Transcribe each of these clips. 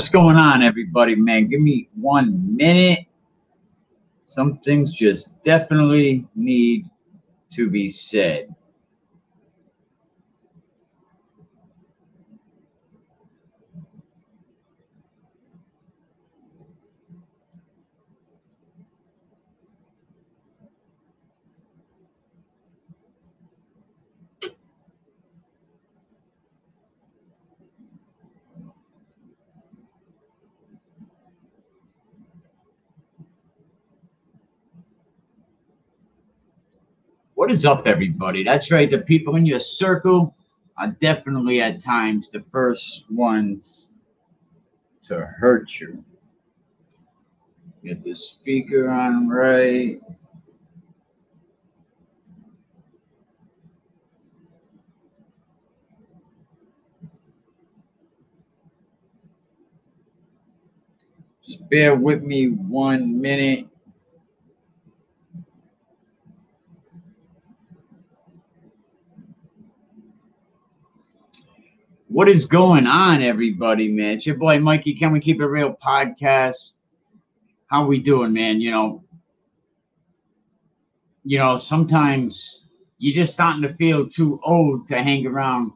What's going on, everybody, man? Give me one minute. Some things just definitely need to be said. What is up, everybody? That's right. The people in your circle are definitely at times the first ones to hurt you. Get the speaker on right. Just bear with me one minute. What is going on, everybody, man? It's your boy Mikey. Can we keep it real podcast? How we doing, man? You know, you know, sometimes you're just starting to feel too old to hang around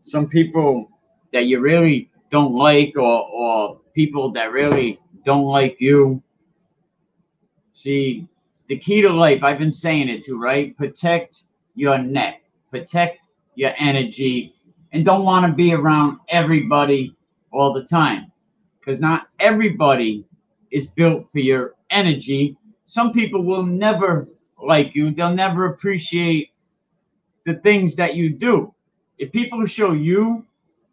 some people that you really don't like or or people that really don't like you. See, the key to life, I've been saying it too, right? Protect your neck, protect your energy and don't want to be around everybody all the time because not everybody is built for your energy. Some people will never like you, they'll never appreciate the things that you do. If people show you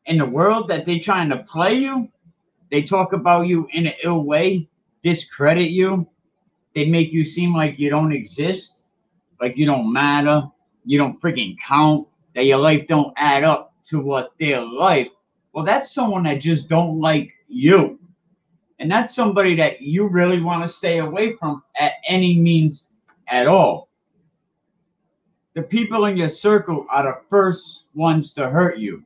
in the world that they're trying to play you, they talk about you in an ill way, discredit you, they make you seem like you don't exist, like you don't matter, you don't freaking count, that your life don't add up to what their life, well, that's someone that just don't like you. And that's somebody that you really want to stay away from at any means at all. The people in your circle are the first ones to hurt you.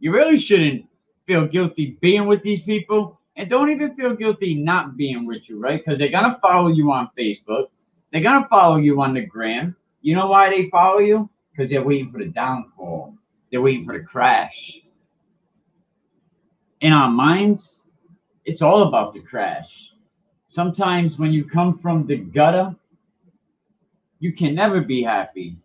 You really shouldn't feel guilty being with these people and don't even feel guilty not being with you, right? Because they're to follow you on Facebook. They're to follow you on the gram. You know why they follow you? Because they're waiting for the downfall. They're waiting for the crash. In our minds, it's all about the crash. Sometimes when you come from the gutter, you can never be happy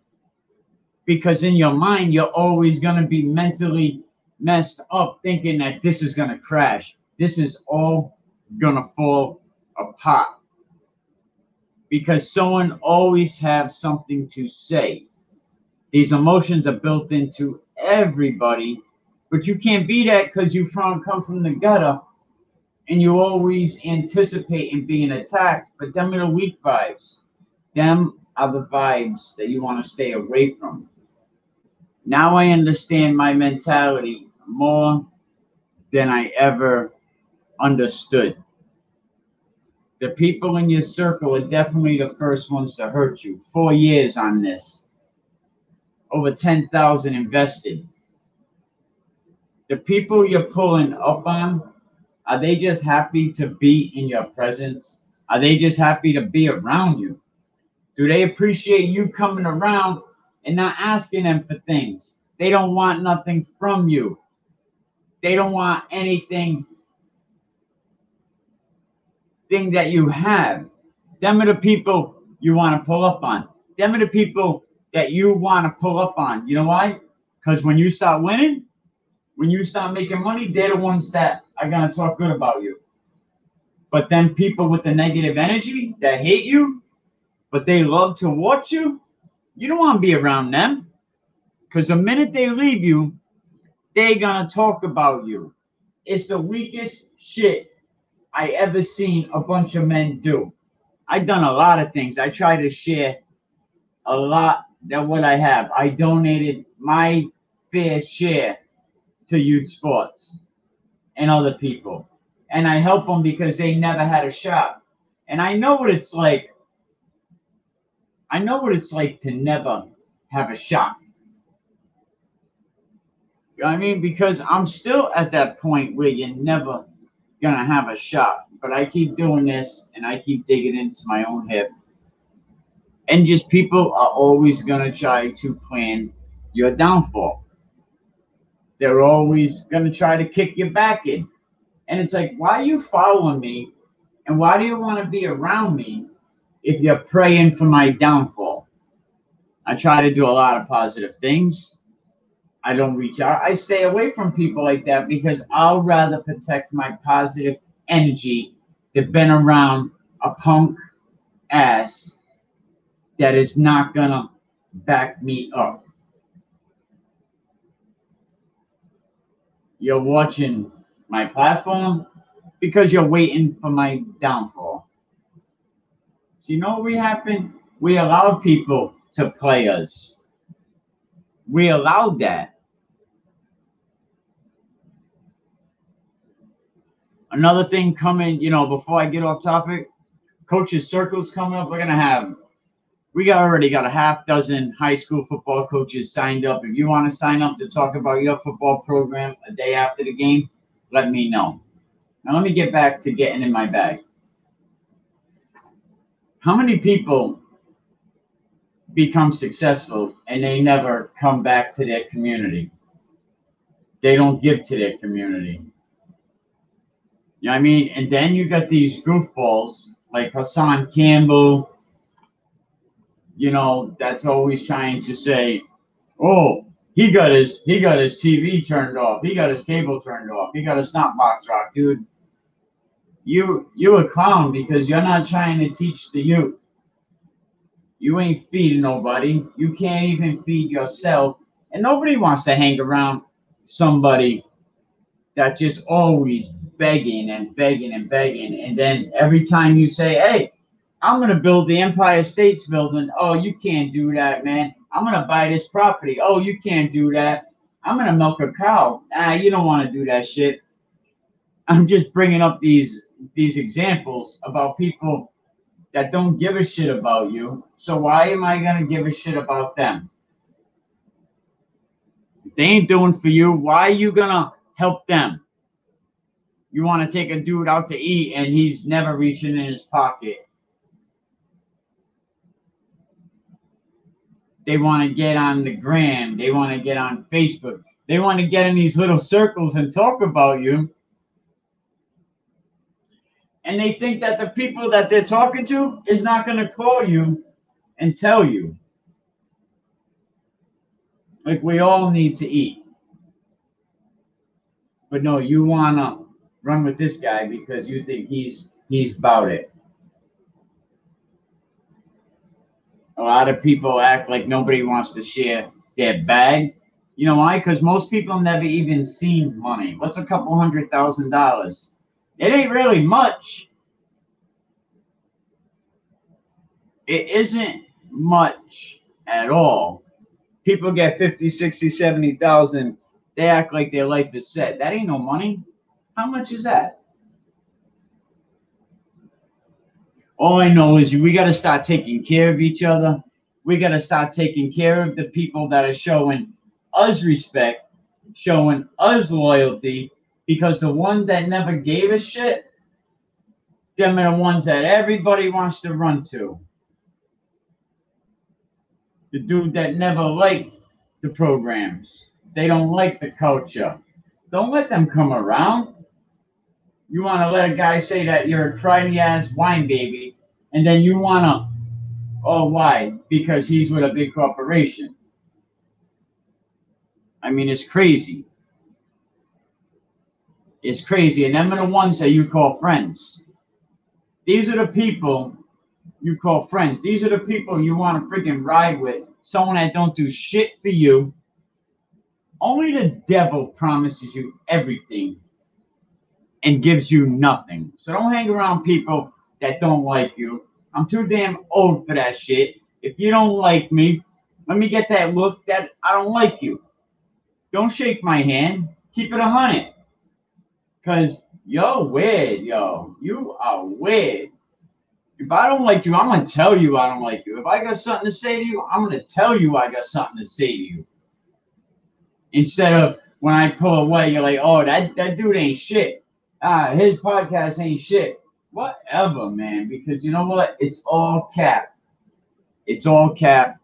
because in your mind, you're always going to be mentally messed up thinking that this is going to crash. This is all going to fall apart because someone always has something to say. These emotions are built into everybody, but you can't be that because you from come from the gutter and you always anticipate in being attacked. But them are the weak vibes. Them are the vibes that you want to stay away from. Now I understand my mentality more than I ever understood. The people in your circle are definitely the first ones to hurt you. Four years on this over 10,000 invested. The people you're pulling up on, are they just happy to be in your presence? Are they just happy to be around you? Do they appreciate you coming around and not asking them for things? They don't want nothing from you. They don't want anything thing that you have. Them are the people you want to pull up on. Them are the people that you want to pull up on. You know why? Because when you start winning, when you start making money, they're the ones that are going to talk good about you. But then people with the negative energy that hate you, but they love to watch you, you don't want to be around them. Because the minute they leave you, they're going to talk about you. It's the weakest shit I ever seen a bunch of men do. I've done a lot of things. I try to share a lot that what I have. I donated my fair share to youth sports and other people. And I help them because they never had a shot. And I know what it's like. I know what it's like to never have a shot. You know I mean? Because I'm still at that point where you're never gonna have a shot. But I keep doing this and I keep digging into my own hip. And just people are always gonna try to plan your downfall. They're always gonna try to kick you back in. And it's like, why are you following me? And why do you want to be around me if you're praying for my downfall? I try to do a lot of positive things. I don't reach out. I stay away from people like that because I'll rather protect my positive energy than been around a punk ass that is not gonna back me up. You're watching my platform because you're waiting for my downfall. So you know what we happen? We allowed people to play us. We allowed that. Another thing coming, you know, before I get off topic, coaches circles coming up. We're gonna have we already got a half dozen high school football coaches signed up. If you want to sign up to talk about your football program a day after the game, let me know. Now let me get back to getting in my bag. How many people become successful and they never come back to their community? They don't give to their community. You know what I mean? And then you got these goofballs like Hassan Campbell, you know, that's always trying to say, oh, he got his he got his TV turned off, he got his cable turned off, he got a snot box rock, dude. You you a clown because you're not trying to teach the youth. You ain't feeding nobody. You can't even feed yourself. And nobody wants to hang around somebody that just always begging and begging and begging. And then every time you say, hey, I'm going to build the Empire States building. Oh, you can't do that, man. I'm going to buy this property. Oh, you can't do that. I'm going to milk a cow. Ah, you don't want to do that shit. I'm just bringing up these these examples about people that don't give a shit about you. So why am I going to give a shit about them? If they ain't doing for you, why are you going to help them? You want to take a dude out to eat and he's never reaching in his pocket. They want to get on the gram. They want to get on Facebook. They want to get in these little circles and talk about you. And they think that the people that they're talking to is not going to call you and tell you. Like we all need to eat. But no, you want to run with this guy because you think he's he's about it. A lot of people act like nobody wants to share their bag. You know why? Because most people never even seen money. What's a couple hundred thousand dollars? It ain't really much. It isn't much at all. People get 50, 60, 70,000. They act like their life is set. That ain't no money. How much is that? All I know is we got to start taking care of each other. We got to start taking care of the people that are showing us respect, showing us loyalty, because the one that never gave a shit, them are the ones that everybody wants to run to. The dude that never liked the programs, they don't like the culture. Don't let them come around you want to let a guy say that you're a crying ass wine baby, and then you want to, oh, why? Because he's with a big corporation. I mean, it's crazy. It's crazy. And them are the ones that you call friends. These are the people you call friends. These are the people you want to freaking ride with. Someone that don't do shit for you. Only the devil promises you everything and gives you nothing. So don't hang around people that don't like you. I'm too damn old for that shit. If you don't like me, let me get that look that I don't like you. Don't shake my hand. Keep it a hundred. Cause you're weird, yo. You are weird. If I don't like you, I'm gonna tell you I don't like you. If I got something to say to you, I'm gonna tell you I got something to say to you. Instead of when I pull away, you're like, oh, that, that dude ain't shit. Ah, his podcast ain't shit. Whatever, man. Because you know what? It's all cap. It's all cap.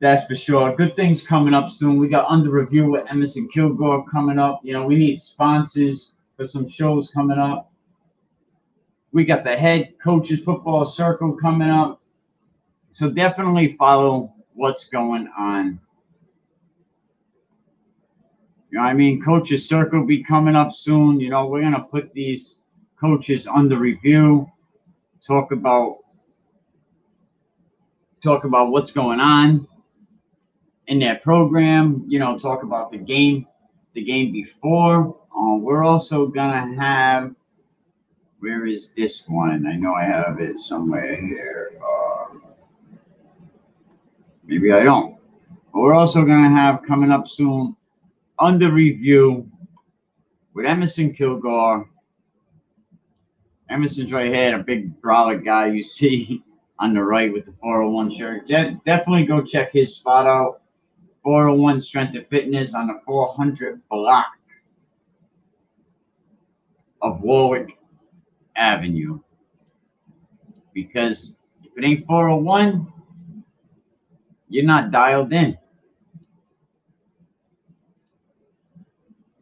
That's for sure. Good things coming up soon. We got under review with Emerson Kilgore coming up. You know, we need sponsors for some shows coming up. We got the head coaches football circle coming up. So definitely follow what's going on. You know, I mean, coaches circle be coming up soon. You know, we're gonna put these coaches under review, talk about talk about what's going on in that program, you know, talk about the game, the game before. Uh, we're also gonna have. Where is this one? I know I have it somewhere here. Uh, maybe I don't. But we're also gonna have coming up soon under review with Emerson Kilgore. Emerson's right here, a big brolic guy you see on the right with the 401 shirt. De- definitely go check his spot out. 401 Strength and Fitness on the 400 block of Warwick Avenue. Because if it ain't 401, you're not dialed in.